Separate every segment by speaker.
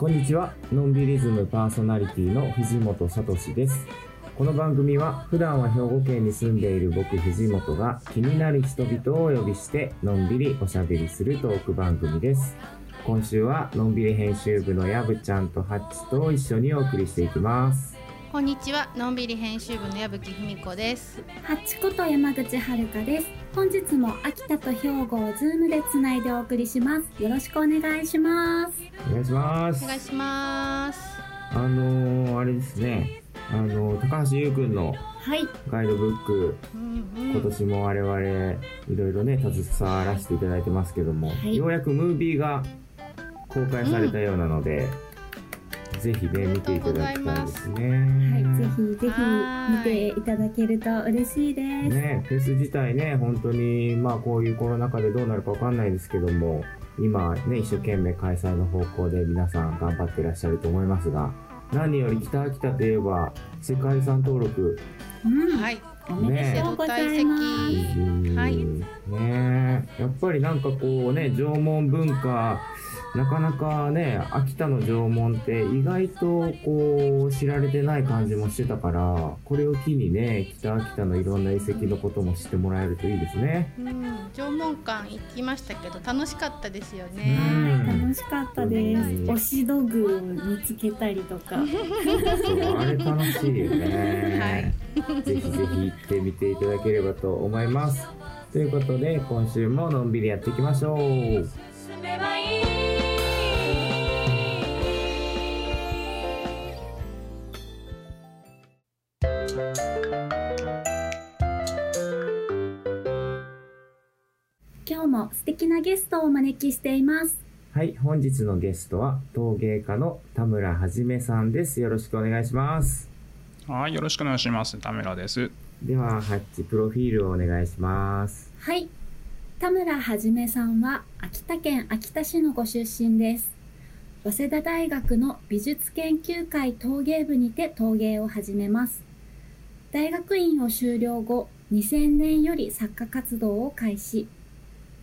Speaker 1: こんにちは。のんびりズムパーソナリティの藤本聡です。この番組は普段は兵庫県に住んでいる僕藤本が気になる人々をお呼びしてのんびりおしゃべりするトーク番組です。今週はのんびり編集部のやぶちゃんとハッチと一緒にお送りしていきます。
Speaker 2: こんにちは、のんびり編集部の矢吹文子です。
Speaker 3: ハッチこと山口遥です。本日も秋田と兵庫をズームでつないでお送りします。よろしくお願いします。
Speaker 1: お願いします。
Speaker 2: お願いします。
Speaker 1: あのー、あれですね。あのー、高橋優くんの
Speaker 3: はい。
Speaker 1: ガイドブック、
Speaker 2: うんうん、
Speaker 1: 今年も我々いろいろね携わらせていただいてますけども、
Speaker 3: はい
Speaker 1: ようやくムービーが公開されたようなので、ぜひね見ていただきたいですね。
Speaker 3: はい。ぜひぜ
Speaker 2: は
Speaker 3: ひ見ていただけると嬉しいです。
Speaker 1: ねフェス自体ね本当にまあこういうコロナ禍でどうなるかわかんないですけども今ね一生懸命開催の方向で皆さん頑張ってらっしゃると思いますが何より北秋田といえば世界遺産登録
Speaker 3: うん。
Speaker 2: はい。
Speaker 3: おめでとうございます。
Speaker 2: はい
Speaker 1: ねえやっぱりなんかこうね縄文文化なかなかね秋田の縄文って意外とこう知られてない感じもしてたからこれを機にね北秋田のいろんな遺跡のことも知ってもらえるといいですね。
Speaker 2: うん、縄文館行きましたけど楽しかったですよ
Speaker 1: う
Speaker 2: ね。
Speaker 1: ん
Speaker 3: 楽しかったです。押し道具見つけたりとか。
Speaker 1: そうあれ楽しいよね。ぜひぜひ行ってみていただければと思います。ということで今週ものんびりやっていきましょう。
Speaker 3: も素敵なゲストをお招きしています。
Speaker 1: はい、本日のゲストは陶芸家の田村はじめさんです。よろしくお願いします。
Speaker 4: はい、よろしくお願いします。田村です。
Speaker 1: では、ハッチプロフィールをお願いします。
Speaker 3: はい。田村はじめさんは秋田県秋田市のご出身です。早稲田大学の美術研究会陶芸部にて陶芸を始めます。大学院を修了後、2000年より作家活動を開始。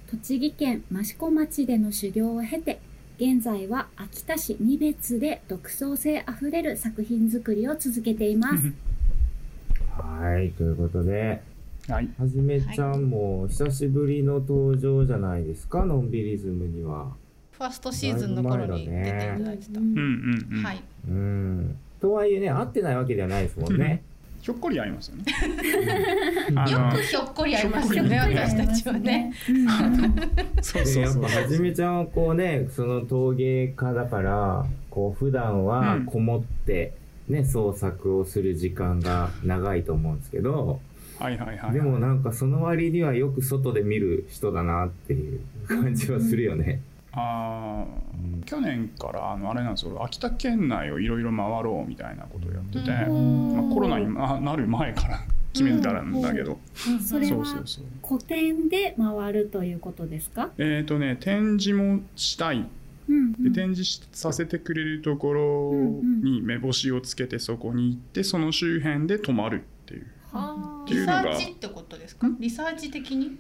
Speaker 3: 栃木県益子町での修行を経て、現在は秋田市二別で独創性あふれる作品作りを続けています。
Speaker 1: はい、ということで、
Speaker 4: はい。
Speaker 1: はじめちゃんも久しぶりの登場じゃないですか、のんびりズムには。
Speaker 2: ファーストシーズンの頃に出ていただいてた。
Speaker 4: うんうんうん。
Speaker 2: はい。
Speaker 1: うん。とはいえね、会ってないわけではないですもんね。
Speaker 4: ひょっこり合いますよね。
Speaker 2: よくひょっこりありますよね、私たちはね。
Speaker 4: そう
Speaker 1: でやっ
Speaker 4: そうそう。
Speaker 1: ぱはじめちゃんはこうね、その陶芸家だから、こう普段は
Speaker 4: うん
Speaker 1: こもって、ね、創作をする時間が長いと思うんですけど、
Speaker 4: はいはいはい。
Speaker 1: でもなんかその割にはよく外で見る人だなっていう感じはするよね。
Speaker 4: あー。去年からあのあれなんですよ。秋田県内をいろいろ回ろうみたいなことをやってて、
Speaker 2: うん。
Speaker 4: まあ、コロナにななる前から 決めてたんだけど、
Speaker 3: それは
Speaker 4: そうそうそう。
Speaker 3: 古典で回るということですか？
Speaker 4: えっ、とね展示もしたい。
Speaker 3: うん
Speaker 4: で展示しさせてくれるところに目星をつけてそこに行ってその周辺で泊まるっていう。
Speaker 2: はあ。
Speaker 4: っていうのが。
Speaker 2: リサーチってことですか？リサーチ的に？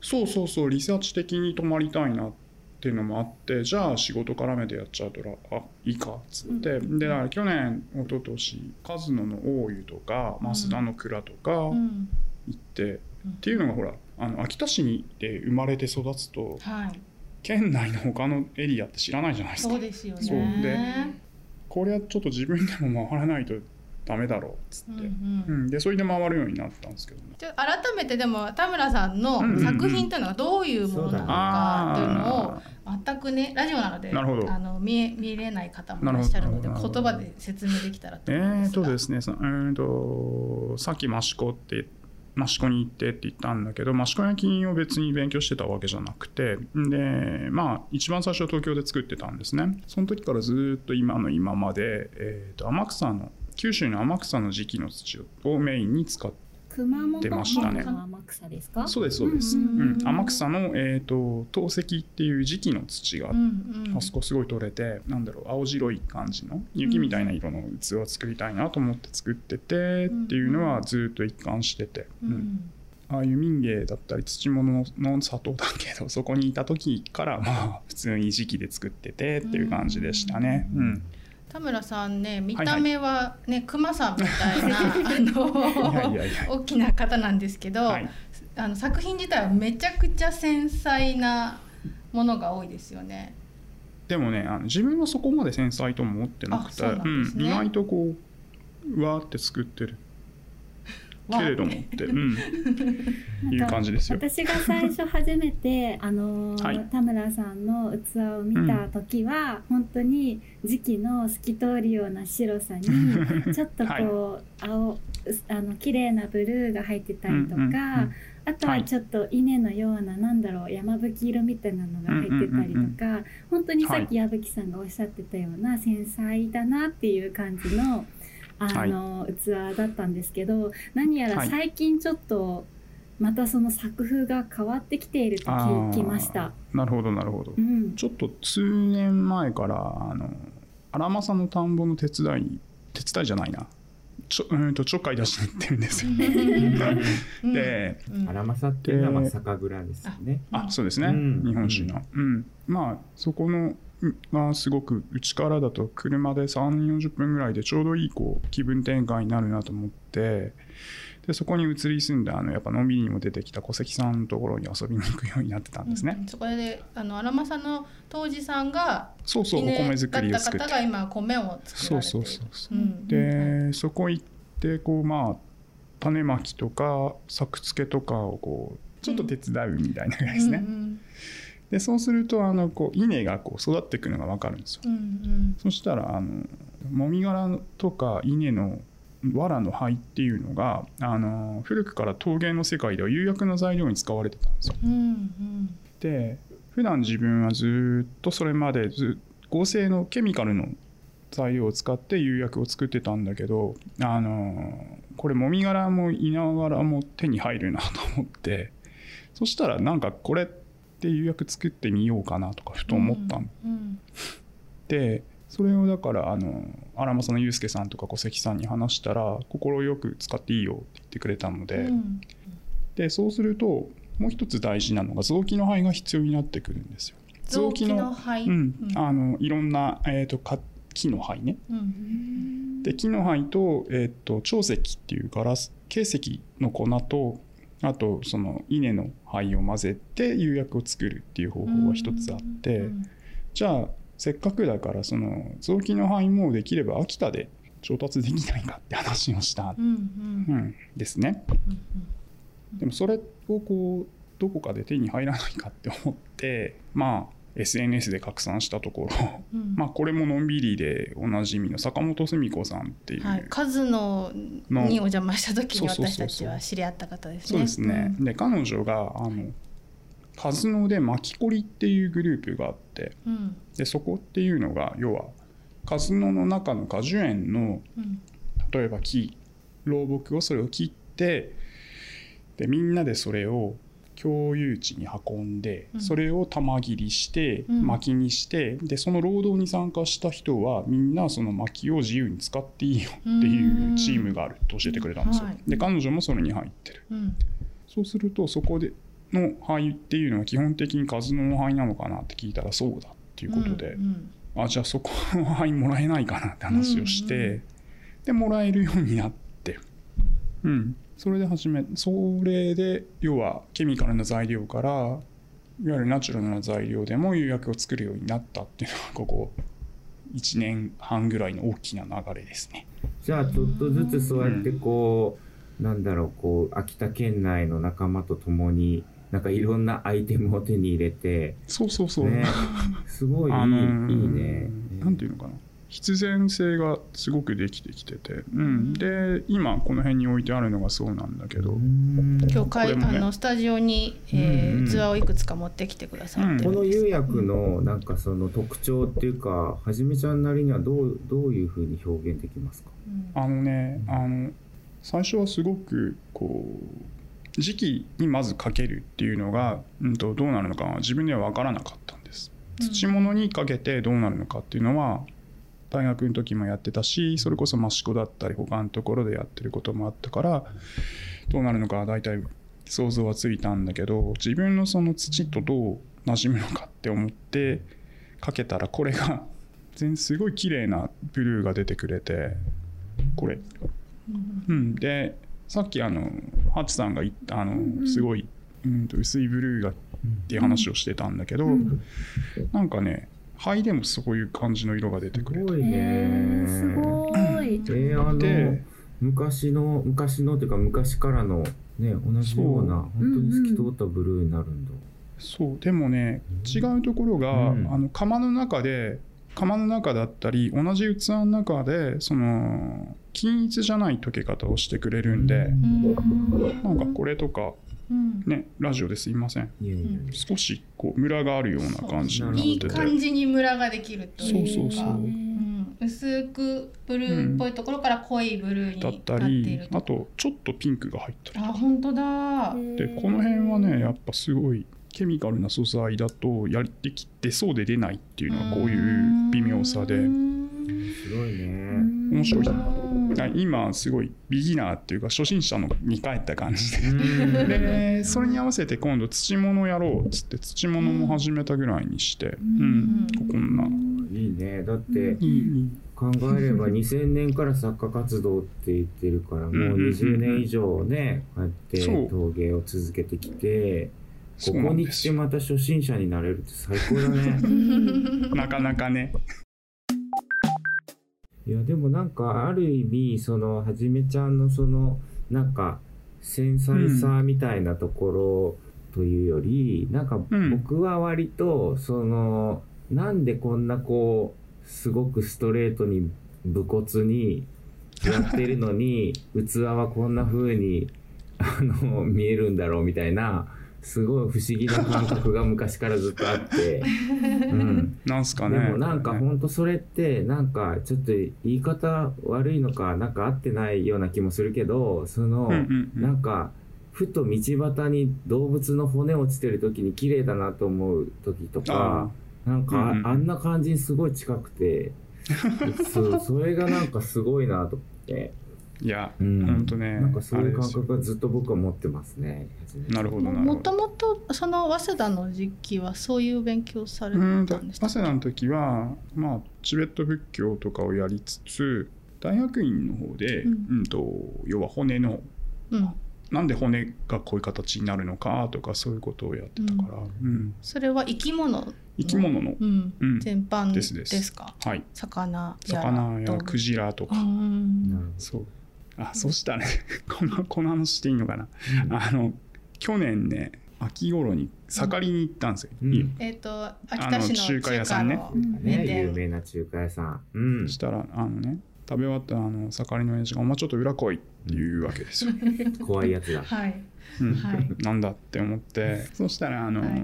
Speaker 4: そうそうそう。リサーチ的に泊まりたいなっていうのもあってじゃあ仕事絡めてやっちゃうとらあいいかっつって、でだから去年一昨年鹿角の大湯とか増田の蔵とか行
Speaker 2: うん。
Speaker 4: って、っていうのがほらあの秋田市にで生まれて育つと
Speaker 2: はい。
Speaker 4: 県内の他のエリアって知らないじゃないですか。
Speaker 2: そうですよね。
Speaker 4: でこれはちょっと自分でも回らないとダメだろうっつって、
Speaker 2: うんうん。
Speaker 4: うん、でそれで回るようになったんですけどね。
Speaker 2: じゃあ改めてでも田村さんの作品というのはどういうものなのかというのを
Speaker 4: あ
Speaker 2: 全くねラジオなので
Speaker 4: なるほど。
Speaker 2: あの見え見れない方もいらっしゃるので言葉で説明できたらと
Speaker 4: えー
Speaker 2: 思うんですが。
Speaker 4: とですね、そえーとさっき益子って益子に行ってって言ったんだけど益子焼きを別に勉強してたわけじゃなくてでまあ一番最初は東京で作ってたんですね。その時からずっと今の今まで、えーと天草の九州の天草の時期の土をメインに使っ
Speaker 3: 熊本
Speaker 4: 出ましたね。
Speaker 3: の天草ですか？
Speaker 4: そうですそうです、
Speaker 2: う
Speaker 4: うんん天草の、えー、と透石っていう磁器の土が、
Speaker 2: うんうん。
Speaker 4: あそこすごい取れてなんだろう青白い感じの雪みたいな色の器を作りたいなと思って作ってて、っていうのはずっと一貫してて、
Speaker 2: う
Speaker 4: うん。
Speaker 2: ん
Speaker 4: ああいう民芸だったり土物の里だけどそこにいた時からまあ普通に磁器で作っててっていう感じでしたね。うん
Speaker 2: 田村さんね見た目はね、熊さんみたいな あの大きな方なんですけど、
Speaker 4: はい。
Speaker 2: あの作品自体はめちゃくちゃ繊細なものが多いですよね。
Speaker 4: でもねあの自分はそこまで繊細とも思ってなくて
Speaker 2: ね。
Speaker 4: うん。意外とこうわーって作ってるけれどもって、うん、いう感じですよ。
Speaker 3: 私が最初初めてあのー
Speaker 4: はい。
Speaker 3: 田村さんの器を見た時は、本当に時期の透き通るような白さにちょっとこう、青うあの綺麗なブルーが入ってたりとか、
Speaker 4: うんうんうん。
Speaker 3: あとはちょっと稲のような、なんだろう山吹色みたいなのが入ってたりとか、本当にさっき矢吹さんがおっしゃってたような繊細だなっていう感じのあの、器だったんですけど何やら
Speaker 4: はい。
Speaker 3: 最近ちょっとまたその作風が変わってきていると聞きました。
Speaker 4: なるほどなるほど。
Speaker 3: う。ん、
Speaker 4: ちょっと数年前からあの荒政の田んぼの手伝い手伝いじゃないな。ちょうんとちょっかい出しに行ってるんですよ。で
Speaker 2: うん。
Speaker 1: 荒政っていうのはまあ酒蔵ですよね。
Speaker 4: あそうですね、
Speaker 1: うん。
Speaker 4: 日本酒の、うん、まあそこのうんまあすごくうちからだと車で3 4 0分ぐらいでちょうどいいこう気分転換になるなと思ってでそこに移り住んであのやっぱのんびりにも出てきた小関さんのところに遊びに行くようになってたんですね、
Speaker 2: うんそこであの荒間さんの当時さんが
Speaker 4: そうそうお
Speaker 2: 稲
Speaker 4: 米作りを作って。
Speaker 2: た方が今米を作られて。
Speaker 4: そうそうそうそう。
Speaker 2: うん。
Speaker 4: でそこ行ってこうまあ種まきとか作付けとかをこうちょっと手伝うみたいなですね、
Speaker 2: うん
Speaker 4: でそうするとあのこう稲がこう育っていくのが分かるんですよ。
Speaker 2: うんうん。
Speaker 4: そしたらあのもみ殻とか稲の藁の灰っていうのがあの古くから陶芸の世界では釉薬の材料に使われてたんですよ。
Speaker 2: うんうん。
Speaker 4: で普段自分はずっとそれまでず合成のケミカルの材料を使って釉薬を作ってたんだけどあのこれもみ殻も稲殻も手に入るなと思ってそしたらなんかこれって釉薬作ってみようかなとかふと思ったん
Speaker 2: うん。
Speaker 4: でそれをだからあの荒政の祐介さんとか小関さんに話したら快く使っていいよって言ってくれたので、
Speaker 2: うん。
Speaker 4: でそうするともう一つ大事なのが臓器の灰が必要になってくるんですよ。
Speaker 2: 臓器の灰
Speaker 4: うん。
Speaker 2: うん。
Speaker 4: あのいろんな、えー、とか木の灰ね。
Speaker 2: うん。
Speaker 4: で木の灰と,、えー、と長石っていうガラス珪石の粉とあとその稲の灰を混ぜて釉薬を作るっていう方法が一つあって、
Speaker 2: うん
Speaker 4: じゃあせっかくだからその臓器の灰もできれば秋田で調達できないかって話をした、
Speaker 2: うん
Speaker 4: ですね。
Speaker 2: うん。
Speaker 4: でもそれをこうどこかで手に入らないかって思ってまあ SNS で拡散したところ。
Speaker 2: うん。
Speaker 4: まあこれものんびりでおなじみの坂本澄子さんっていう、
Speaker 2: はい、カズノにお邪魔した時に私たちは知り合った方ですね。
Speaker 4: そうですね、で彼女があのカズノで巻きコリっていうグループがあって。
Speaker 2: うん。
Speaker 4: でそこっていうのが要はカズノの中の果樹園の
Speaker 2: うん。
Speaker 4: 例えば木老木をそれを切ってでみんなでそれを共有地に運んで、
Speaker 2: うん。
Speaker 4: それを玉切りして
Speaker 2: うん。
Speaker 4: 薪にして、でその労働に参加した人はみんなその薪を自由に使っていいよっていうチームがあると教えてくれたんですよ。
Speaker 2: はい。
Speaker 4: で彼女もそれに入ってる。
Speaker 2: うん。
Speaker 4: そうするとそこでの灰っていうのは基本的に数の灰なのかなって聞いたらそうだっていうことで、
Speaker 2: うん
Speaker 4: あじゃあそこの灰もらえないかなって話をして、
Speaker 2: うん。う
Speaker 4: でもらえるようになって、うん、それで始めそれで要はケミカルな材料からいわゆるナチュラルな材料でも釉薬を作るようになったっていうのが ここ1年半ぐらいの大きな流れですね。
Speaker 1: じゃあちょっとずつそうやってこう、なんだろうこう秋田県内の仲間と共になんかいろんなアイテムを手に入れて
Speaker 4: そうそうそう、
Speaker 1: ねすごいいい,、
Speaker 4: あのー
Speaker 1: いいね。
Speaker 4: なんていうのかな必然性がすごくできてきてて、うん、で今この辺に置いてあるのがそうなんだけど、
Speaker 1: うん。
Speaker 2: 今日かい
Speaker 4: ね。
Speaker 2: あのスタジオに、えー
Speaker 1: うんうん。
Speaker 2: 器をいくつか持ってきてくださって
Speaker 1: この
Speaker 2: るんです
Speaker 1: 釉薬のなんかその特徴っていうかはじめちゃんなりにはどうどういうふうに表現できますか？
Speaker 2: うん。
Speaker 4: あのねあの最初はすごくこう時期にまずかけるっていうのが、うん、とどうなるのかは自分では分からなかったんです。土物にかけてどうなるのかっていうのは大学の時もやってたしそれこそ益子だったり他のところでやってることもあったからどうなるのかは大体想像はついたんだけど自分のその土とどう馴染むのかって思ってかけたらこれが全すごい綺麗なブルーが出てくれてこれ。うん、でさっきあのハチさんが言ったあのすごい、うん、と薄いブルーがっていう話をしてたんだけど、なんかね灰でもそういう感じの色が出てくれて
Speaker 1: すごいね。
Speaker 3: えー、すごい。
Speaker 1: えー、あの
Speaker 4: で
Speaker 1: 昔の昔のっていうか昔からのね同じような本当に透き通ったブルーになるんだ、
Speaker 4: そう。でもね違うところが、
Speaker 1: うん。
Speaker 4: あの窯の中で窯の中だったり同じ器の中でその均一じゃない溶け方をしてくれるんで、なんかこれとか
Speaker 2: うん。
Speaker 4: ねラジオですいません。
Speaker 1: いやいやいや。
Speaker 4: 少しこうムラがあるような感じになってて
Speaker 2: いい感じにムラができるというか。
Speaker 4: そうそうそう。
Speaker 2: うん。薄くブルーっぽいところから濃いブルーにな
Speaker 4: だっ
Speaker 2: った
Speaker 4: り
Speaker 2: る
Speaker 4: あとちょっとピンクが入ったり
Speaker 2: あ本当だ。
Speaker 4: でこの辺はねやっぱすごいケミカルな素材だとやってきてそうで出ないっていうのはこういう微妙さで。
Speaker 2: うん。
Speaker 1: 面白いね
Speaker 4: 面白いあ今すごいビギナーっていうか初心者のに帰った感じで。
Speaker 1: うん。
Speaker 4: でそれに合わせて今度土物やろうっつって土物も始めたぐらいにしてうん。こんな。い
Speaker 1: いね。だって考えれば2000年から作家活動って言ってるからもう20年以上ねこうやって陶芸を続けてきてここに来てまた初心者になれるって最高だね。
Speaker 4: なかなかね
Speaker 1: いやでもなんかある意味そのはじめちゃんのそのなんか繊細さみたいなところというより、なんか
Speaker 4: うん。
Speaker 1: 僕は割とそのなんでこんなこうすごくストレートに武骨にやってるのに器はこんな風にあの見えるんだろうみたいなすごい不思議な感覚が昔からずっとあって。うん。
Speaker 4: なんすかね。
Speaker 1: でもなんかほんとそれってなんかちょっと言い方悪いのかなんか合ってないような気もするけどそのなんかふと道端に動物の骨落ちてる時に綺麗だなと思う時とかなんかあ
Speaker 4: ん
Speaker 1: な感じにすごい近くて そうそれがなんかすごいなと思って、
Speaker 4: いや
Speaker 1: うん、
Speaker 4: ほんとね
Speaker 1: なんかそういう感覚がずっと僕は持ってますね。
Speaker 4: なるほどなるほど。
Speaker 2: もともとその早稲田の時期はそういう勉強され
Speaker 4: うん
Speaker 2: たんでした
Speaker 4: 早稲田の時はまあチベット仏教とかをやりつつ大学院の方で、
Speaker 2: う
Speaker 4: うんんと要は骨の
Speaker 2: うん。
Speaker 4: なんで骨がこういう形になるのかとかそういうことをやってたから、うん。
Speaker 2: それは生き物
Speaker 4: 生き物の、
Speaker 2: うん。
Speaker 4: うん。
Speaker 2: 全般
Speaker 4: で
Speaker 2: です。
Speaker 4: です
Speaker 2: すか？
Speaker 4: はい、
Speaker 2: 魚や
Speaker 4: 魚やクジラとか、
Speaker 2: うん
Speaker 1: なるほ
Speaker 4: そうあそしたらね。このこの話していいのかな、
Speaker 1: ど
Speaker 4: あの去年ね秋頃に盛りに行ったんですよ、
Speaker 1: うん。
Speaker 2: えっ、と秋田市の
Speaker 4: あの中華屋さんね。
Speaker 1: ね
Speaker 2: 名
Speaker 1: 有
Speaker 2: 店
Speaker 1: 名な中華屋さん。うん。
Speaker 4: そしたらあのね食べ終わったらあの盛りの親父が「お前ちょっと裏来い」っていうわけですよ。
Speaker 1: 怖いやつだ。
Speaker 2: はい。
Speaker 4: うん。
Speaker 2: はい。
Speaker 4: なんだって思って。そしたらあの、
Speaker 2: はい。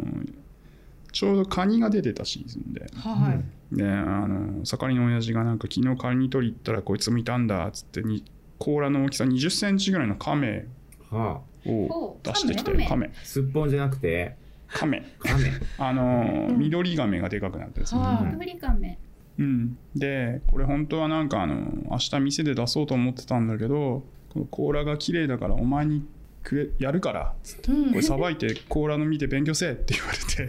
Speaker 4: ちょうどカニが出てたシーズンで。
Speaker 2: はい、
Speaker 4: であの盛りの親父がなんか昨日カニ取り行ったらこいつもいたんだっつってに甲羅の大きさ2 0センチぐらいのカメ
Speaker 1: は
Speaker 4: を出してきて
Speaker 3: カメ
Speaker 4: カメ
Speaker 1: あすっぽんじゃなくて？
Speaker 4: カメ
Speaker 1: カメ
Speaker 4: あの
Speaker 2: うん。
Speaker 4: 緑ガメがでかくなってですね、
Speaker 2: は
Speaker 1: うん。
Speaker 3: アフリカメ。
Speaker 4: うん、でこれ本当はなんかあの明日店で出そうと思ってたんだけどこの甲羅が綺麗だからお前にくれやるからつって
Speaker 2: うん。
Speaker 4: これさばいて甲羅の見て勉強せえって言われて。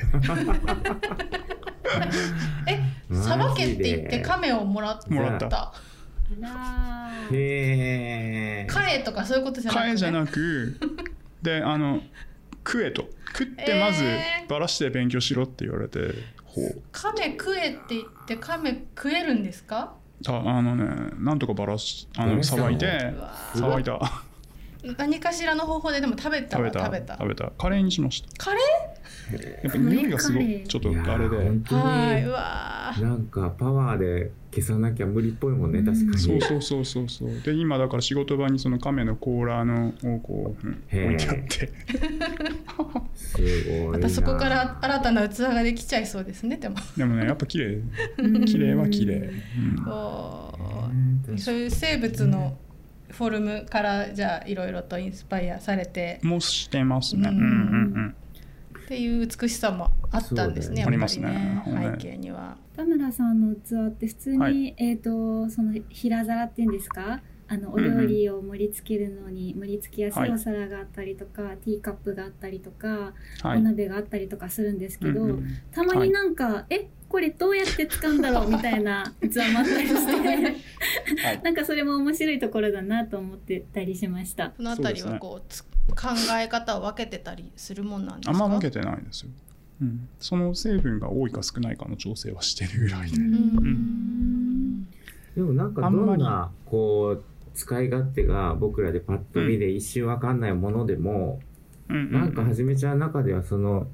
Speaker 2: えさばけって言って亀をもらった？
Speaker 4: もらった
Speaker 1: へえ。
Speaker 2: カエとかそういうことじゃなくて、
Speaker 4: 買えじゃなく であの食えと。食ってまず
Speaker 2: え。ー
Speaker 4: ばらして勉強しろって言われてほう。
Speaker 2: 亀食えって言って亀食えるんですか？
Speaker 4: たあのねなんとかばらしあのさばいてさばいた。
Speaker 2: 何かしらの方法ででも食べた？
Speaker 4: 食べた。
Speaker 2: は食べた？
Speaker 4: 食べた。カレーにしました。
Speaker 2: カレ
Speaker 4: やっぱ匂いがすごいちょっとあれで。
Speaker 1: 本当
Speaker 2: ーはいわー
Speaker 1: なんかパワーで消さなきゃ無理っぽいもんね確かに。
Speaker 4: そうそうそうそうそう。で今だから仕事場にその亀の甲羅のをこう、うん置いてあって。
Speaker 1: すごいな。
Speaker 2: またそこから新たな器ができちゃいそうですねでも。
Speaker 4: でもねやっぱ綺麗。
Speaker 3: うん。
Speaker 4: 綺麗は綺麗、うん。
Speaker 2: そういう生物のフォルムからじゃあいろいろとインスパイアされて。
Speaker 4: もしてますね。
Speaker 2: う
Speaker 4: うんんうん
Speaker 2: っていう美しさもあったんですね。
Speaker 4: ありますね。
Speaker 2: 背景には。
Speaker 3: 田村さんの器って普通に、
Speaker 4: はい。
Speaker 3: えっ、とその平皿っていうんですか？あのお料理を盛り付けるのに盛り付けやすいお皿があったりとか、ティーカップがあったりとか、
Speaker 4: はい。
Speaker 3: お鍋があったりとかするんですけど、
Speaker 4: うんうん
Speaker 3: たまになんか、えこれどうやって使うんだろうみたいな器もあったりして、
Speaker 4: はい。
Speaker 3: なんかそれも面白いところだなと思ってたりしました。
Speaker 2: そのあたりはこうつ考え方を分けてたりするもんなんですか？
Speaker 4: あんま分けてないですよ。うん、その成分が多いか少ないかの調整はしてるぐらいで。
Speaker 2: うん。
Speaker 1: でもなんかどんなこう使い勝手が僕らでパッと見で一瞬わかんないものでも、
Speaker 4: うんうん
Speaker 1: なんかはじめちゃんの中ではその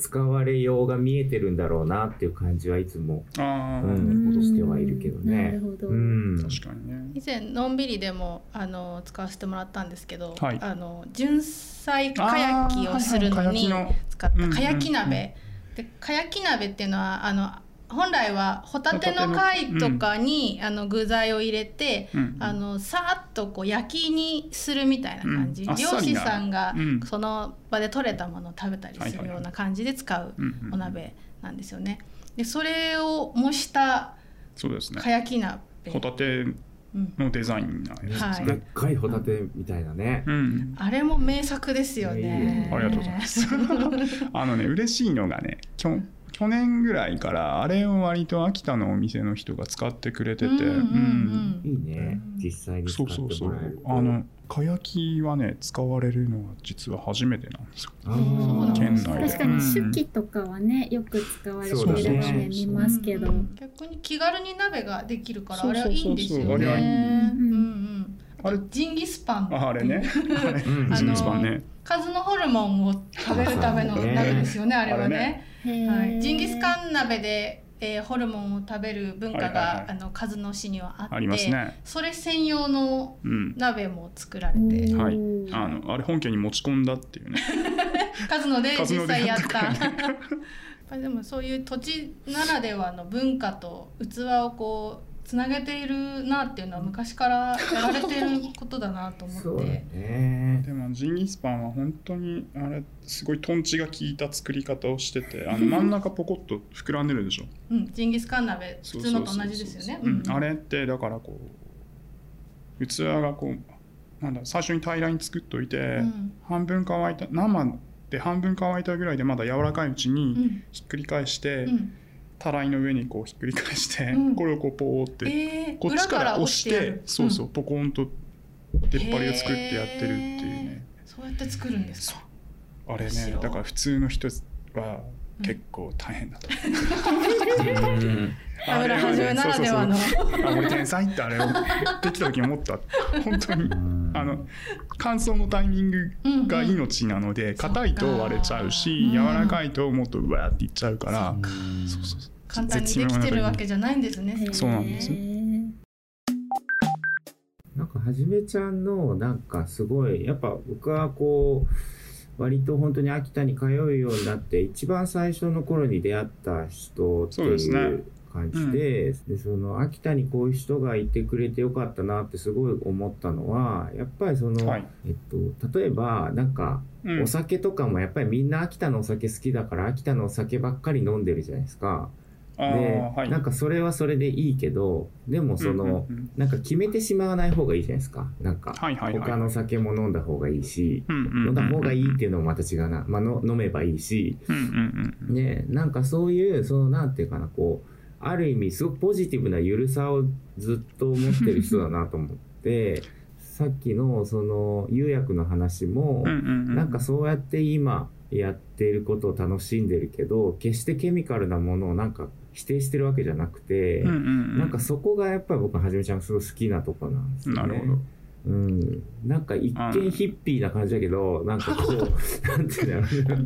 Speaker 1: 使われようが見えてるんだろうなっていう感じはいつも、
Speaker 4: ああ、
Speaker 1: うんことしてはいるけどね。
Speaker 3: なるほど。
Speaker 1: うん、
Speaker 4: 確かにね。
Speaker 2: 以前のんびりでもあの使わせてもらったんですけど、
Speaker 4: はい。
Speaker 2: あの純菜かやきをするのに使った。かやき鍋、でかやき鍋っていうのはあの本来はホタテの貝とかに、あの具材を入れて、
Speaker 4: うん
Speaker 2: あのさーっとこう焼きにするみたいな感じ、
Speaker 4: うん
Speaker 2: 漁師
Speaker 4: さ
Speaker 2: んが
Speaker 4: うん
Speaker 2: その場で取れたものを食べたりするような感じで使う
Speaker 4: うんうん
Speaker 2: お鍋なんですよね。でそれを模した
Speaker 4: そうですね
Speaker 2: か。やき鍋、
Speaker 4: ホタテ
Speaker 2: うん
Speaker 4: のデザインなやつです
Speaker 2: はい
Speaker 1: でっ
Speaker 4: ね。
Speaker 1: かいホタテみたいなね、
Speaker 4: うん。
Speaker 2: あれも名作ですよね
Speaker 1: ね。
Speaker 4: ありがとうございます。あのね、嬉しいのがね、きょ去年ぐらいからあれを割と秋田のお店の人が使ってくれてて、
Speaker 2: うんうんうん。
Speaker 1: いいね。実際に使
Speaker 4: そう
Speaker 1: って
Speaker 4: そうそう
Speaker 1: もらえる。と
Speaker 4: あの、かやきはね、使われるのは実は初めてなんですよ。県内で。
Speaker 3: 確かに手記とかはねよく使われて
Speaker 1: そうだ
Speaker 3: るので
Speaker 1: ね
Speaker 3: 見ますけど、
Speaker 2: うん。逆に気軽に鍋ができるから
Speaker 4: そうそうそうそう。
Speaker 2: あれはいいんですよね。
Speaker 4: あれはいい
Speaker 2: うんうん。
Speaker 4: あれ
Speaker 2: ジンギスパン。
Speaker 4: ああれね。あれ、
Speaker 1: うん
Speaker 4: ジンギスパンね。
Speaker 2: 数のホルモンを食べるための鍋ですよねあれはね。はい、ジンギスカン鍋で、えーホルモンを食べる文化が、
Speaker 4: はいはいはい
Speaker 2: あの数の市にはあって
Speaker 4: ありますね。
Speaker 2: それ専用の
Speaker 4: うん。
Speaker 2: 鍋も作られて
Speaker 4: はいあの、あれ本家に持ち込んだっていうね。
Speaker 2: 数ので実際やった。でもそういう土地ならではの文化と器をこうつなげているなっていうのは昔からやられていることだなと思って。
Speaker 1: ね。
Speaker 4: でもジンギスパンは本当にあれすごいトンチが効いた作り方をしててあの真ん中ポコッと膨らんでるでしょ？
Speaker 2: うん、ジンギスカン鍋普通のと同じですよね。
Speaker 4: うん。あれってだからこう器がこうなんだ最初に平らに作っといて、
Speaker 2: うん。
Speaker 4: 半分乾いた生で半分乾いたぐらいでまだ柔らかいうち
Speaker 2: う
Speaker 4: に
Speaker 2: ん。
Speaker 4: ひっくり返して、
Speaker 2: うん
Speaker 4: たらいの上にこうひっくり返して、
Speaker 2: うん。
Speaker 4: これをこうポーって、
Speaker 2: えー、
Speaker 4: こっちから押してそうそうポコンと出っ張りを作ってやってるっていうね。
Speaker 2: そうやって作るんですか？
Speaker 4: あれねだから普通の人は結構大変だと、
Speaker 1: うん
Speaker 2: 田村はじめならではの。
Speaker 4: そうそうそう。あ俺天才ってあれをできた時に思った。本当に
Speaker 1: うん。
Speaker 4: あの乾燥のタイミングが命なので硬いと割れちゃうし
Speaker 2: うん
Speaker 4: 柔らかいともっとうわーっていっちゃうから
Speaker 1: うん。
Speaker 4: そうそうそう。
Speaker 2: 簡単にできてるわけじゃないんですね。
Speaker 4: そうなんです
Speaker 1: なんかはじめちゃんのなんかすごいやっぱ僕はこう割と本当に秋田に通うようになって一番最初の頃に出会った人って
Speaker 4: そうですね。
Speaker 1: いう感じででその秋田にこういう人がいてくれてよかったなってすごい思ったのはやっぱりその、
Speaker 4: はい。
Speaker 1: えっと、例えばなんか
Speaker 4: うん。
Speaker 1: お酒とかもやっぱりみんな秋田のお酒好きだから秋田のお酒ばっかり飲んでるじゃないですか。
Speaker 4: あ
Speaker 1: で
Speaker 4: ーはい。
Speaker 1: なんかそれはそれでいいけどでもその、
Speaker 4: うんうんうん。
Speaker 1: なんか決めてしまわない方がいいじゃないですか。なんか、
Speaker 4: はいはいはい。
Speaker 1: 他の酒も飲んだ方がいいし、
Speaker 4: うんうんうん
Speaker 1: 飲んだ方がいいっていうのもまた違うな。まあ、の飲めばいいし、
Speaker 4: うんうんうん
Speaker 1: ね、なんかそういう、その、なんていうかな、こう、ある意味、すごくポジティブなゆるさをずっと持ってる人だなと思って、さっきの、その、釉薬の話も、
Speaker 4: うんうんうん
Speaker 1: なんかそうやって今やっていることを楽しんでるけど、決してケミカルなものをなんか否定してるわけじゃなくて、
Speaker 4: うんうんうん
Speaker 1: なんかそこがやっぱり僕ははじめちゃんがすごい好きなとこなんですよね。
Speaker 4: なるほど
Speaker 1: うん。なんか一見ヒッピーな感じだけど、なんかこう、なんていうんだろ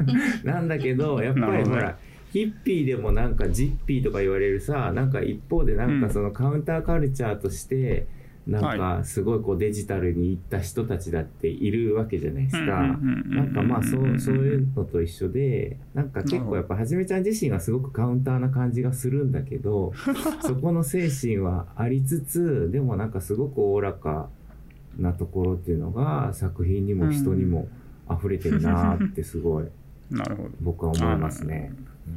Speaker 1: うな。なんだけど、やっぱりほら、ヒッピーでもなんかジッピーとか言われるさ、なんか一方でなんかそのカウンターカルチャーとして、なんかすごいこうデジタルに行った人たちだっているわけじゃないですか。なんかまあそうそういうのと一緒でなんか結構やっぱはじめちゃん自身がすごくカウンターな感じがするんだけどそこの精神はありつつでもなんかすごくおおらかなところっていうのが作品にも人にも溢れてるなーってすごい
Speaker 4: なるほど。
Speaker 1: 僕は思いますね。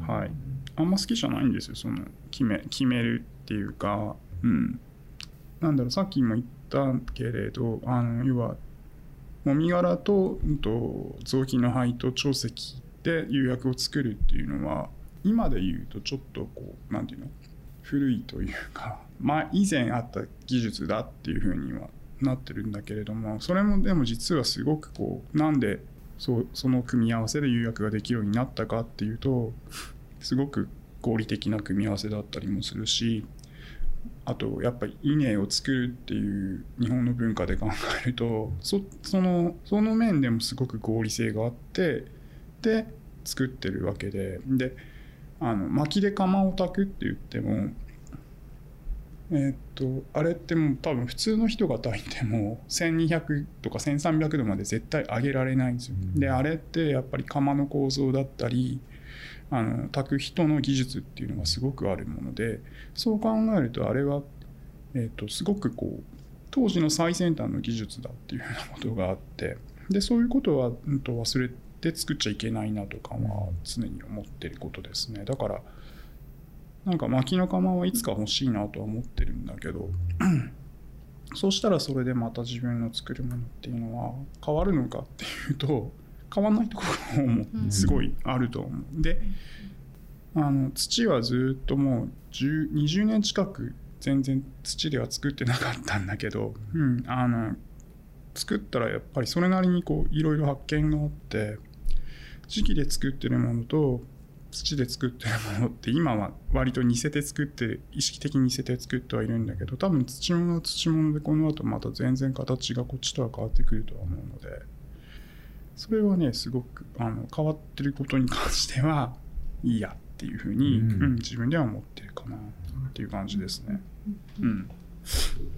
Speaker 4: はい。あんま好きじゃないんですよその決め決めるっていうか。うん。なんだろうさっきも言ったけれどあの要はもみ殻と,、うん、と臓器の肺と腸石で釉薬を作るっていうのは今で言うとちょっとこうなんていうの？古いというか、まあ、以前あった技術だっていうふうにはなってるんだけれどもそれもでも実はすごくこうなんでそうその組み合わせで釉薬ができるようになったかっていうとすごく合理的な組み合わせだったりもするしあとやっぱり稲を作るっていう日本の文化で考えるとそそのその面でもすごく合理性があってで作ってるわけでであの薪で釜を炊くって言ってもえーっとあれってもう多分普通の人が炊いても1200とか1300度まで絶対上げられないんですよ。であれってやっぱり釜の構造だったりあの炊く人の技術っていうのがすごくあるものでそう考えるとあれは、えー、とすごくこう当時の最先端の技術だっていうようなことがあってでそういうことは、うん、と忘れて作っちゃいけないなとかは常に思ってることですねだからなんか薪の釜はいつか欲しいなとは思ってるんだけど そしたらそれでまた自分の作るものっていうのは変わるのかっていうと変わんないところもすごいあると思う。であの土はずっともう20年近く全然土では作ってなかったんだけど、うん、あの作ったらやっぱりそれなりにこういろいろ発見があって時期で作ってるものと土で作ってるものって今は割と似せて作って意識的に似せて作ってはいるんだけど多分土物は土物でこの後また全然形がこっちとは変わってくるとは思うのでそれはねすごくあの変わってることに関してはいいやっていうふうに、
Speaker 1: うん。
Speaker 4: うん自分では思ってるかなっていう感じですね。うん、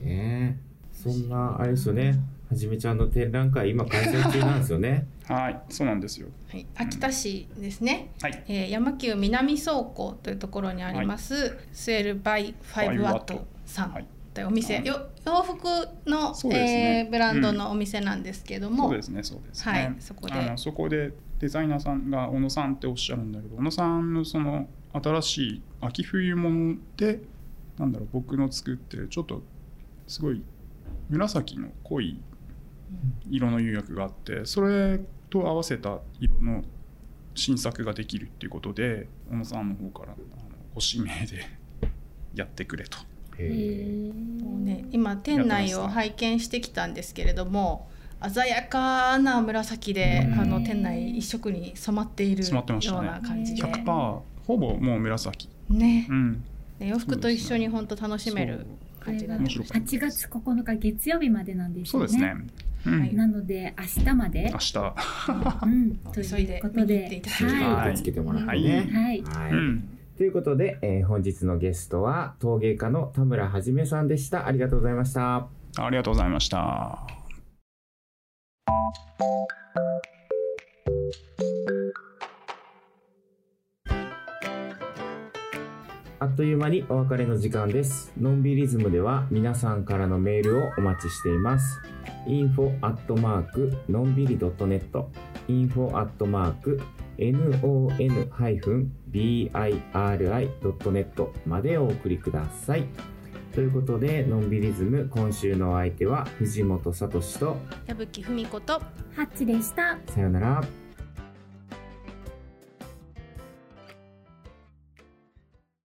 Speaker 1: ねそんなあれですよねはじめちゃんの展覧会今開催中なんですよね。
Speaker 4: はいそうなんですよ。
Speaker 2: はい、秋田市ですね、
Speaker 4: はい。
Speaker 2: えー山急南倉庫というところにあります、スエルバイファイブワットさん。
Speaker 4: はい。
Speaker 2: とい。うお店、
Speaker 4: はい。
Speaker 2: よ洋服の、
Speaker 4: ね。
Speaker 2: えーブランドのお店なんですけども、
Speaker 4: そうですねそうですね。
Speaker 2: はいそこで。
Speaker 4: あのそこでデザイナーさんが小野さんっておっしゃるんだけど小野さんのその新しい秋冬物でなんだろう僕の作ってるちょっとすごい紫の濃い色の釉薬があってそれと合わせた色の新作ができるっていうことで小野さんの方からあのご指名で やってくれと。
Speaker 2: もうね、今店内を拝見してきたんですけれども鮮やかな紫で、
Speaker 1: うん
Speaker 2: あの店内一色に染まっているよう
Speaker 4: ね
Speaker 2: な感じで、
Speaker 4: 100%ほぼもう紫。
Speaker 2: ね
Speaker 4: うん。
Speaker 2: で洋服と一緒に本当楽しめる感じが
Speaker 4: 面白かった
Speaker 3: 8月9日月曜日までなんですよね。
Speaker 4: そうですね。うん
Speaker 2: はい
Speaker 3: なので明日まで
Speaker 4: 明、日。
Speaker 3: うん、と
Speaker 2: 急い
Speaker 3: うことで
Speaker 2: いただきたい
Speaker 3: は
Speaker 1: 受け付けてもらって
Speaker 4: はい
Speaker 1: ね。
Speaker 3: はい。
Speaker 1: ということで、えー本日のゲストは陶芸家の田村はじめさんでした。ありがとうございました。
Speaker 4: ありがとうございました。
Speaker 1: あっという間にお別れの時間です。のんびりズムでは皆さんからのメールをお待ちしています。info アットマークのんびり .net info アットマーク non-biri.net までお送りください。ということで、のんびりズム今週のお相手は藤本聡と
Speaker 2: 矢吹文子と
Speaker 3: ハッチでした。
Speaker 1: さよなら。